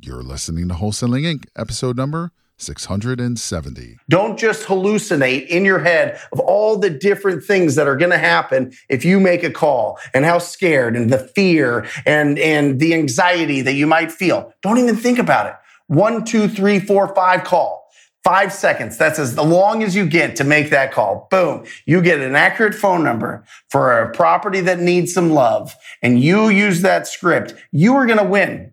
You're listening to Wholesaling Inc., episode number 670. Don't just hallucinate in your head of all the different things that are going to happen if you make a call and how scared and the fear and, and the anxiety that you might feel. Don't even think about it. One, two, three, four, five call. Five seconds. That's as long as you get to make that call. Boom. You get an accurate phone number for a property that needs some love and you use that script. You are going to win.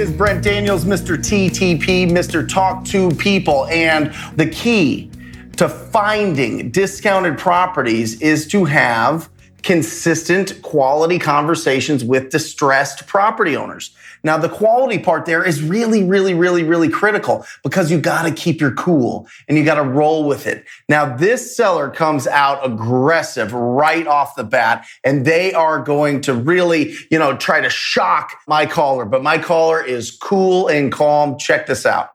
Is Brent Daniels, Mr. TTP, Mr. Talk to People. And the key to finding discounted properties is to have consistent quality conversations with distressed property owners. Now, the quality part there is really, really, really, really critical because you got to keep your cool and you got to roll with it. Now, this seller comes out aggressive right off the bat and they are going to really, you know, try to shock my caller, but my caller is cool and calm. Check this out.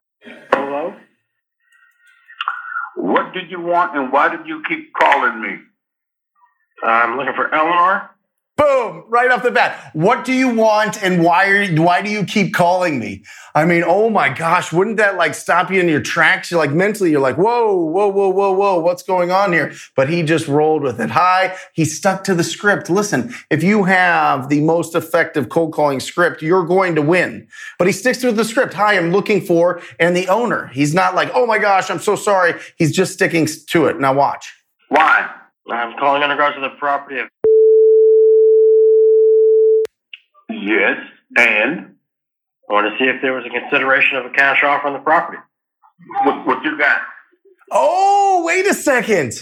Hello? What did you want and why did you keep calling me? I'm looking for Eleanor. Boom, right off the bat. What do you want and why are you, why do you keep calling me? I mean, oh my gosh, wouldn't that like stop you in your tracks? You're like mentally, you're like, whoa, whoa, whoa, whoa, whoa, what's going on here? But he just rolled with it. Hi, he stuck to the script. Listen, if you have the most effective cold calling script, you're going to win. But he sticks to the script. Hi, I'm looking for, and the owner. He's not like, oh my gosh, I'm so sorry. He's just sticking to it. Now watch. Why? I'm calling in regards to the property of. Yes, and I want to see if there was a consideration of a cash offer on the property. what, what you got? Oh, wait a second.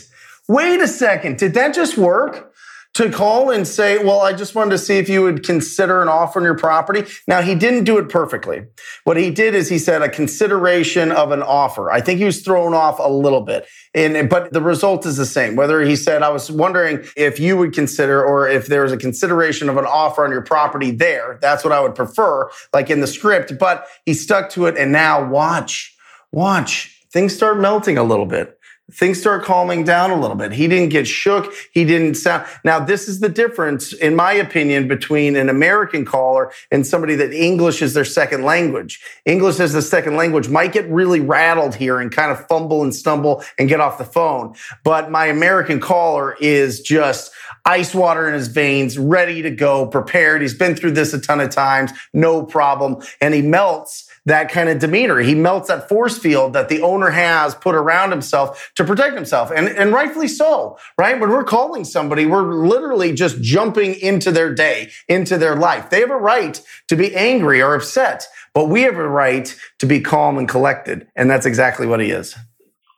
Wait a second. Did that just work? To call and say, well, I just wanted to see if you would consider an offer on your property. Now, he didn't do it perfectly. What he did is he said a consideration of an offer. I think he was thrown off a little bit. And, but the result is the same. Whether he said, I was wondering if you would consider or if there was a consideration of an offer on your property there. That's what I would prefer, like in the script. But he stuck to it. And now watch, watch. Things start melting a little bit things start calming down a little bit. He didn't get shook. He didn't sound. Now, this is the difference, in my opinion, between an American caller and somebody that English is their second language. English as the second language might get really rattled here and kind of fumble and stumble and get off the phone. But my American caller is just ice water in his veins, ready to go, prepared. He's been through this a ton of times, no problem. And he melts that kind of demeanor. He melts that force field that the owner has put around himself to protect himself. And, and rightfully so, right? When we're calling somebody, we're literally just jumping into their day, into their life. They have a right to be angry or upset, but we have a right to be calm and collected. And that's exactly what he is.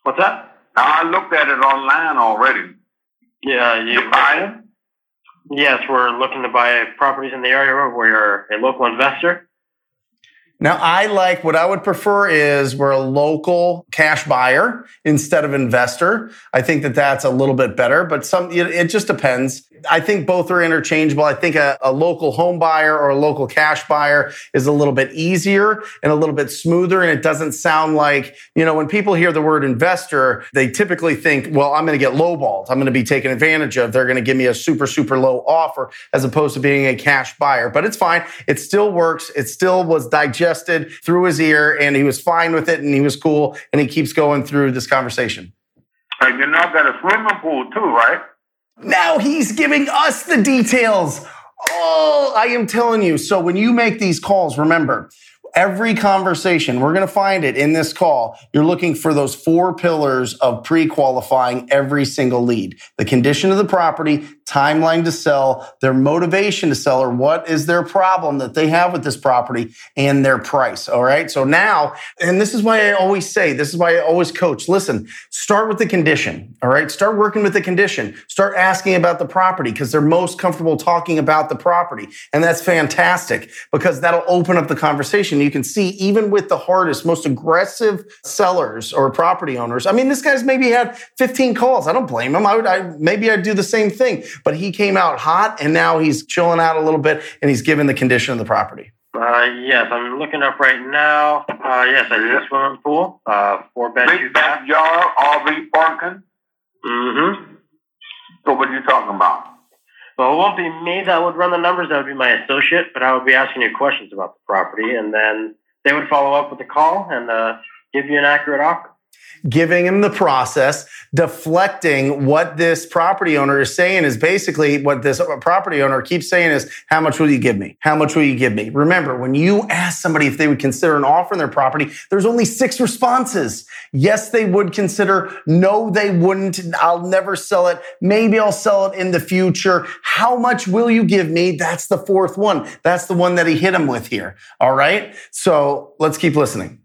What's that? I looked at it online already. Yeah, you. You buying? Yes, we're looking to buy properties in the area. We're a local investor. Now, I like what I would prefer is we're a local cash buyer instead of investor. I think that that's a little bit better, but some, it just depends. I think both are interchangeable. I think a, a, local home buyer or a local cash buyer is a little bit easier and a little bit smoother. And it doesn't sound like, you know, when people hear the word investor, they typically think, well, I'm going to get lowballed. I'm going to be taken advantage of. They're going to give me a super, super low offer as opposed to being a cash buyer. But it's fine. It still works. It still was digested through his ear and he was fine with it and he was cool. And he keeps going through this conversation. And you know, got a swimming pool too, right? Now he's giving us the details. Oh, I am telling you. So when you make these calls, remember, every conversation, we're going to find it in this call. You're looking for those four pillars of pre-qualifying every single lead. The condition of the property, timeline to sell, their motivation to sell, or what is their problem that they have with this property and their price. All right. So now, and this is why I always say, this is why I always coach. Listen, start with the condition. All right. Start working with the condition. Start asking about the property because they're most comfortable talking about the property. And that's fantastic because that'll open up the conversation. You can see even with the hardest, most aggressive sellers or property owners. I mean, this guy's maybe had 15 calls. I don't blame him. I would, I, maybe I'd do the same thing, but he came out hot and now he's chilling out a little bit and he's given the condition of the property. Uh, yes, I'm looking up right now. Uh, yes, I see a swimming pool, uh, four bed, two Big bath. backyard, RV parking. Mm-hmm. So what are you talking about? Well, it won't be me that would run the numbers. That would be my associate, but I would be asking you questions about the property, and then they would follow up with a call and uh, give you an accurate offer. Giving him the process, deflecting what this property owner is saying is basically what this property owner keeps saying is, how much will you give me? How much will you give me? Remember, when you ask somebody if they would consider an offer on their property, there's only six responses. Yes, they would consider. No, they wouldn't. I'll never sell it. Maybe I'll sell it in the future. How much will you give me? That's the fourth one. That's the one that he hit him with here. All right. So let's keep listening.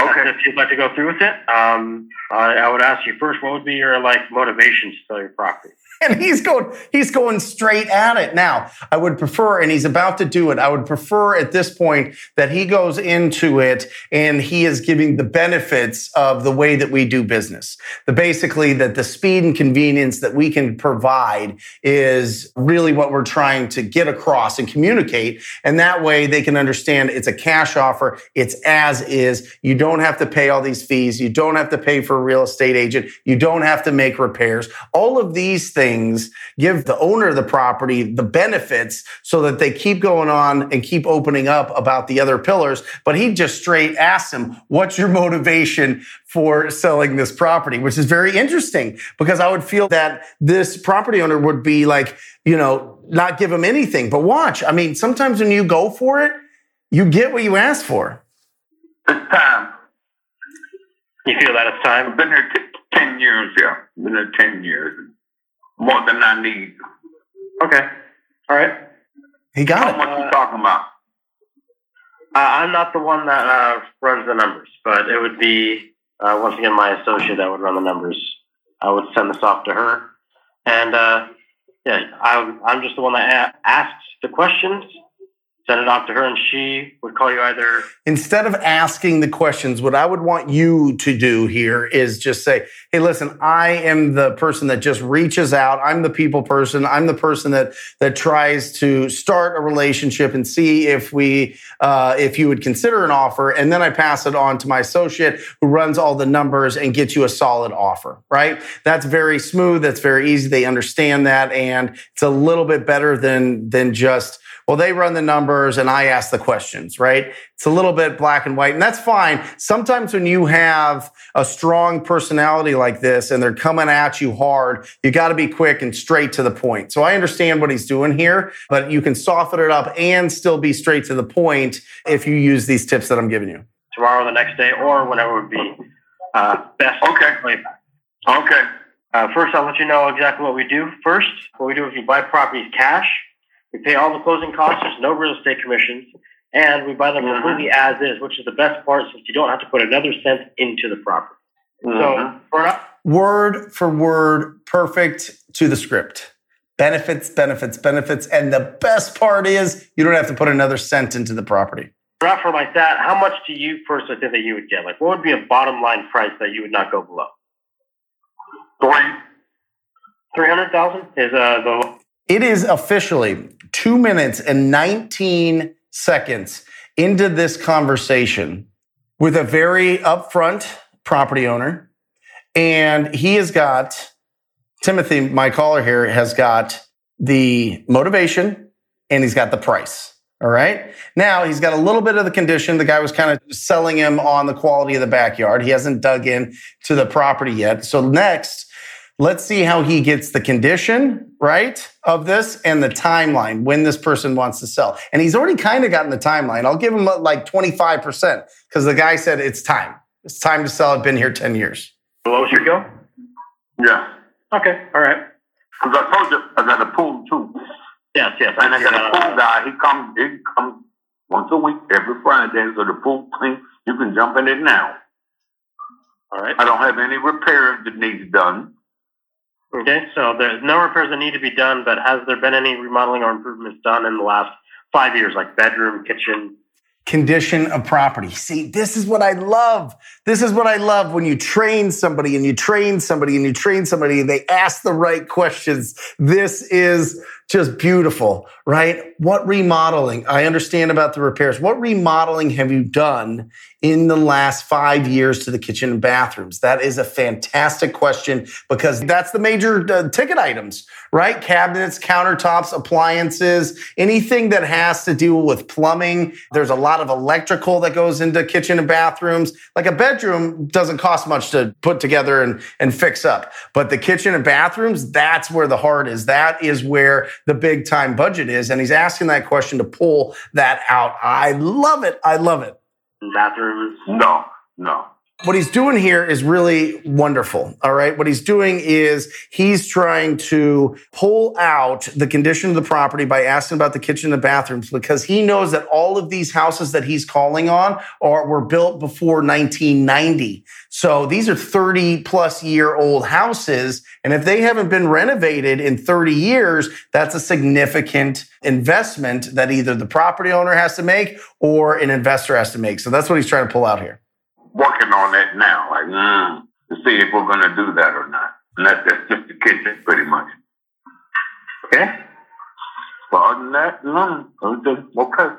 Okay. If you'd like to go through with it, um, I, I would ask you first, what would be your like motivation to sell your property? and he's going he's going straight at it now i would prefer and he's about to do it i would prefer at this point that he goes into it and he is giving the benefits of the way that we do business the basically that the speed and convenience that we can provide is really what we're trying to get across and communicate and that way they can understand it's a cash offer it's as is you don't have to pay all these fees you don't have to pay for a real estate agent you don't have to make repairs all of these things give the owner of the property the benefits so that they keep going on and keep opening up about the other pillars. But he just straight asks him, what's your motivation for selling this property? Which is very interesting because I would feel that this property owner would be like, you know, not give him anything. But watch, I mean, sometimes when you go for it, you get what you ask for. It's time. You feel that it's time? I've been here t- ten years. Yeah, been here ten years. More than I need. Okay. All right. He How got it. much you talking about? Uh, I'm not the one that uh, runs the numbers, but it would be uh, once again my associate that would run the numbers. I would send this off to her, and uh, yeah, I, I'm just the one that a- asks the questions, send it off to her, and she would call you either. instead of asking the questions, what I would want you to do here is just say, Hey, listen, I am the person that just reaches out. I'm the people person. I'm the person that, that tries to start a relationship and see if we, uh, if you would consider an offer. And then I pass it on to my associate who runs all the numbers and gets you a solid offer, right? That's very smooth. That's very easy. They understand that. And it's a little bit better than, than just, well, they run the numbers and I ask the questions, right? It's a little bit black and white, and that's fine. Sometimes when you have a strong personality like this and they're coming at you hard, you got to be quick and straight to the point. So I understand what he's doing here, but you can soften it up and still be straight to the point if you use these tips that I'm giving you. tomorrow, the next day, or whenever would be uh, best. Okay. to call you back. Okay. Uh, first, I'll let you know exactly what we do. First, what we do is we buy properties cash. We pay all the closing costs. There's no real estate commissions. And we buy them Mhm. completely as is, which is the best part since you don't have to put another cent into the property. Mhm. So, for an, Word for word, perfect to the script. Benefits, benefits, benefits. And the best part is you don't have to put another cent into the property. for an offer like that, how much do you personally think that you would get? Like, what would be a bottom line price that you would not go below? Three. 300000 is uh, the It is officially two minutes and 19 seconds into this conversation with a very upfront property owner. And he has got, Timothy, my caller here, has got the motivation and he's got the price. All right. Now he's got a little bit of the condition. The guy was kind of selling him on the quality of the backyard. He hasn't dug in to the property yet. So next, Let's see how he gets the condition, right, of this and the timeline when this person wants to sell. And he's already kind of gotten the timeline. I'll give him uh, like 25% because the guy said it's time. It's time to sell. I've been here 10 years. Below should go? Yeah. Okay, all right. Because I told you I got a pool too. Yes, yes. And I got a pool guy. He comes, he comes once a week, every Friday, so the pool clean. You can jump in it now. All right. I don't have any repairs that needs done. Okay, so there's no repairs that need to be done, but has there been any remodeling or improvements done in the last five years, like bedroom, kitchen? Condition of property. See, this is what I love. This is what I love when you train somebody and you train somebody and you train somebody and they ask the right questions. This is just beautiful, right? What remodeling? I understand about the repairs. What remodeling have you done in the last five years to the kitchen and bathrooms? That is a fantastic question because that's the major uh, ticket items, right? Cabinets, countertops, appliances, anything that has to do with plumbing. There's a lot of electrical that goes into kitchen and bathrooms. Like a bedroom doesn't cost much to put together and, and fix up. But the kitchen and bathrooms, that's where the heart is. That is where the big time budget is. And he's asking that question to pull that out. I love it. I love it. Bathrooms? No, no. What he's doing here is really wonderful. All right. What he's doing is he's trying to pull out the condition of the property by asking about the kitchen and the bathrooms because he knows that all of these houses that he's calling on are were built before 1990. So these are 30 plus year old houses. And if they haven't been renovated in 30 years, that's a significant investment that either the property owner has to make or an investor has to make. So that's what he's trying to pull out here. Working on that now, like, mm, to see if we're going to do that or not. And that, that's just the kitchen, pretty much. Okay. But other than that, no. Okay.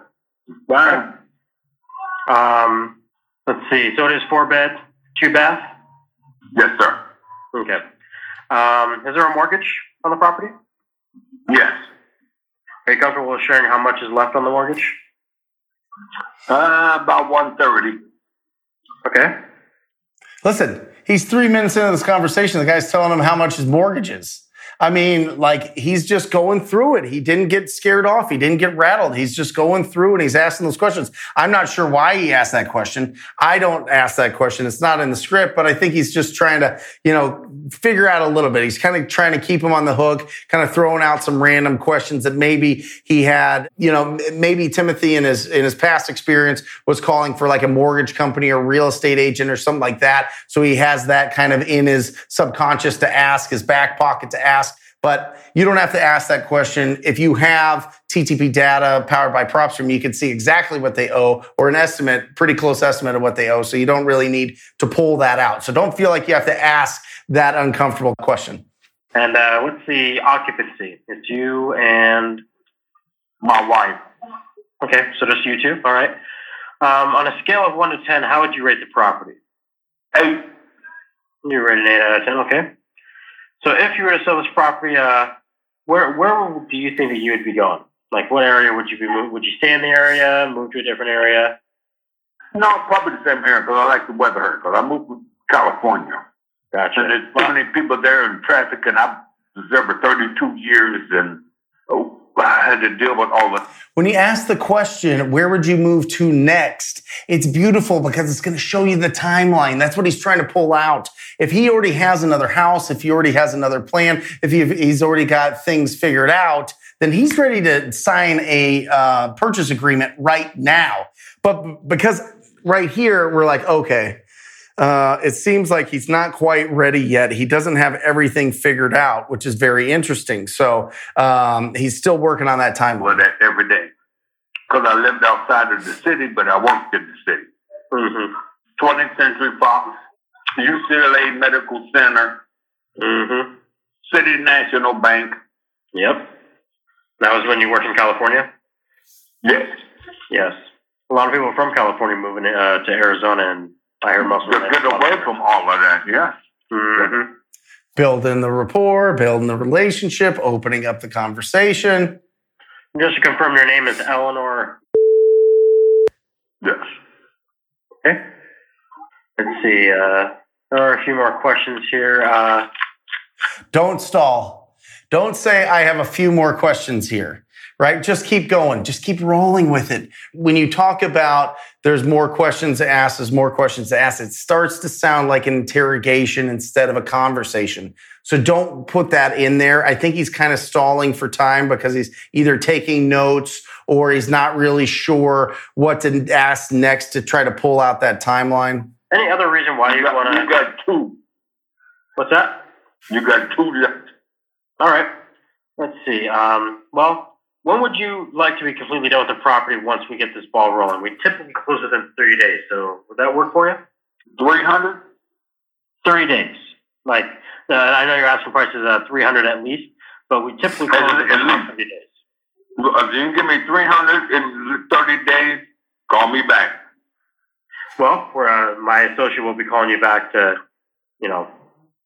Fine. Um, let's see. So it is four bed, two bath? Yes, sir. Okay. Um, is there a mortgage on the property? Yes. Are you comfortable with sharing how much is left on the mortgage? Uh, about 130. Okay. Listen, he's three minutes into this conversation. The guy's telling him how much his mortgage is. I mean, like he's just going through it. He didn't get scared off. He didn't get rattled. He's just going through and he's asking those questions. I'm not sure why he asked that question. I don't ask that question. It's not in the script, but I think he's just trying to, you know, figure out a little bit. He's kind of trying to keep him on the hook, kind of throwing out some random questions that maybe he had, you know, maybe Timothy in his, in his past experience was calling for like a mortgage company or real estate agent or something like that. So he has that kind of in his subconscious to ask, his back pocket to ask. But you don't have to ask that question. If you have TTP data powered by PropStream, you can see exactly what they owe or an estimate, pretty close estimate of what they owe. So you don't really need to pull that out. So don't feel like you have to ask that uncomfortable question. And uh, what's the occupancy? It's you and My wife. okay, so just you two. All right. Um, on a scale of one to ten, how would you rate the property? Eight. You rate an eight out of ten. Okay. So if you were to sell this property, uh, where where do you think that you would be going? Like, what area would you be? Would you stay in the area? Move to a different area? No, probably the same area because I like the weather here because I moved to California. Gotcha. And there's so many people there in traffic, and I've there for 32 years, and had to deal with all the. When you ask the question, where would you move to next? It's beautiful because it's going to show you the timeline. That's what he's trying to pull out. If he already has another house, if he already has another plan, if he's already got things figured out, then he's ready to sign a uh, purchase agreement right now. But because right here, we're like, okay, uh, it seems like he's not quite ready yet. He doesn't have everything figured out, which is very interesting. So um, he's still working on that timeline. Well, that every day because I lived outside of the city, but I worked in the city. Mm-hmm. 20th Century Fox, UCLA Medical Center, Mm-hmm. City National Bank. Yep. That was when you worked in California. Yes. Yes. A lot of people from California moving uh, to Arizona, and I heard most of To them. get away from all of that, yeah. Mm-hmm. building the rapport, building the relationship, opening up the conversation. Just to confirm, your name is Eleanor. Yes. Okay. Let's see. Uh, there are a few more questions here. Uh, Don't stall. Don't say, I have a few more questions here, right? Just keep going. Just keep rolling with it. When you talk about there's more questions to ask, there's more questions to ask, it starts to sound like an interrogation instead of a conversation. So don't put that in there. I think he's kind of stalling for time because he's either taking notes or he's not really sure what to ask next to try to pull out that timeline. Any other reason why you, You got, want you to? got two. What's that? You got two left. All right. Let's see. Um, well, when would you like to be completely done with the property once we get this ball rolling? We typically close within 30 days. So would that work for you? 300? 30 days. Like, uh, I know your asking price is uh, 300 at least, but we typically close At- within 30 days. If you can give me 300 in 30 days, call me back. Well, uh, my associate will be calling you back to, you know,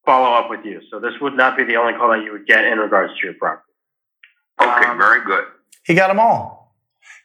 follow up with you. So this would not be the only call that you would get in regards to your property. Okay, Um, very good. He got them all.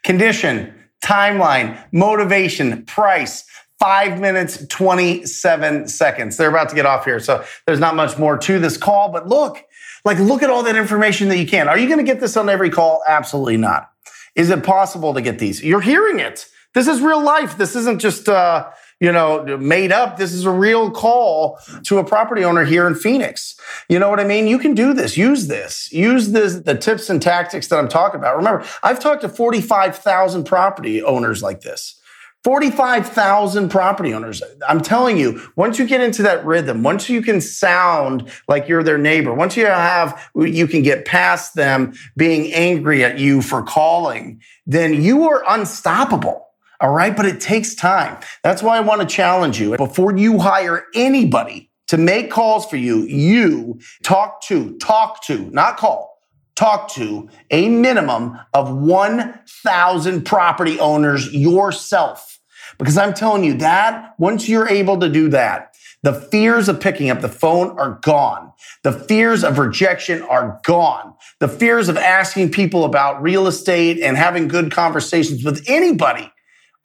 Condition, timeline, motivation, price, five minutes, 27 seconds. They're about to get off here. So there's not much more to this call, but look, like, look at all that information that you can. Are you going to get this on every call? Absolutely not. Is it possible to get these? You're hearing it. This is real life. This isn't just, uh, you know, made up. This is a real call to a property owner here in Phoenix. You know what I mean? You can do this. Use this. Use this, the tips and tactics that I'm talking about. Remember, I've talked to 45,000 property owners like this. 45,000 property owners. I'm telling you, once you get into that rhythm, once you can sound like you're their neighbor, once you have, you can get past them being angry at you for calling, then you are unstoppable. All right. But it takes time. That's why I want to challenge you before you hire anybody to make calls for you, you talk to, talk to, not call, talk to a minimum of 1,000 property owners yourself. Because I'm telling you that once you're able to do that, the fears of picking up the phone are gone. The fears of rejection are gone. The fears of asking people about real estate and having good conversations with anybody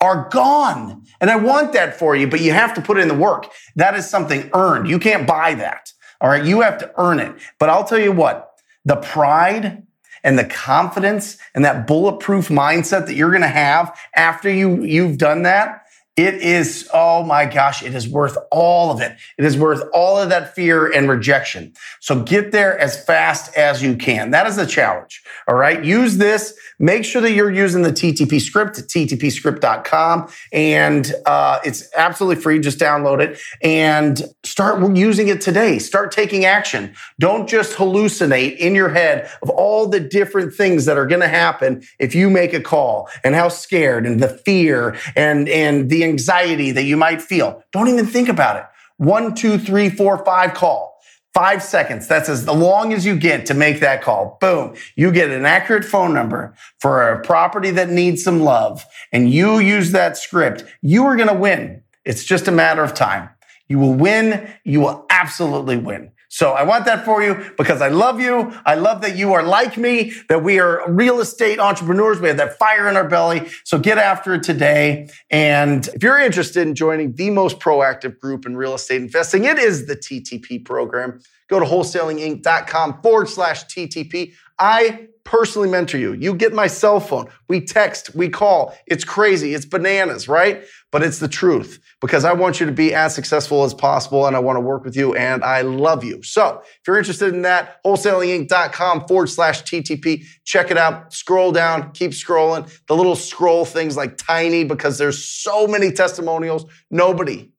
are gone. And I want that for you, but you have to put in the work. That is something earned. You can't buy that. All right. You have to earn it. But I'll tell you what, the pride and the confidence and that bulletproof mindset that you're going to have after you, you've done that, it is, oh my gosh, it is worth all of it. It is worth all of that fear and rejection. So get there as fast as you can. That is the challenge. All right. Use this. Make sure that you're using the TTP script ttpscript.com. And uh, it's absolutely free. Just download it and start using it today. Start taking action. Don't just hallucinate in your head of all the different things that are going to happen if you make a call and how scared and the fear and, and anxiety that you might feel. Don't even think about it. One, two, three, four, five call. Five seconds. That's as long as you get to make that call. Boom. You get an accurate phone number for a property that needs some love and you use that script. You are going to win. It's just a matter of time. You will win. You will absolutely win. So I want that for you because I love you. I love that you are like me, that we are real estate entrepreneurs. We have that fire in our belly. So get after it today. And if you're interested in joining the most proactive group in real estate investing, it is the TTP program. Go to wholesalinginc.com forward slash TTP. I personally mentor you. You get my cell phone. We text, we call. It's crazy. It's bananas, right? But it's the truth because I want you to be as successful as possible and I want to work with you and I love you. So if you're interested in that, wholesalinginc.com forward slash TTP. Check it out. Scroll down, keep scrolling. The little scroll things like tiny because there's so many testimonials. Nobody,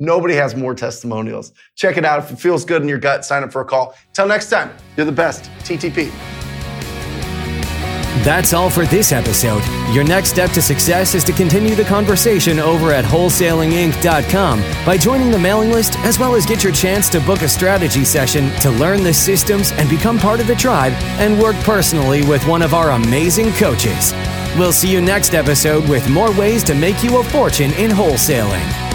nobody has more testimonials. Check it out. If it feels good in your gut, sign up for a call. Till next time, you're the best. TTP. That's all for this episode. Your next step to success is to continue the conversation over at wholesalinginc.com by joining the mailing list, as well as get your chance to book a strategy session to learn the systems and become part of the tribe and work personally with one of our amazing coaches. We'll see you next episode with more ways to make you a fortune in wholesaling.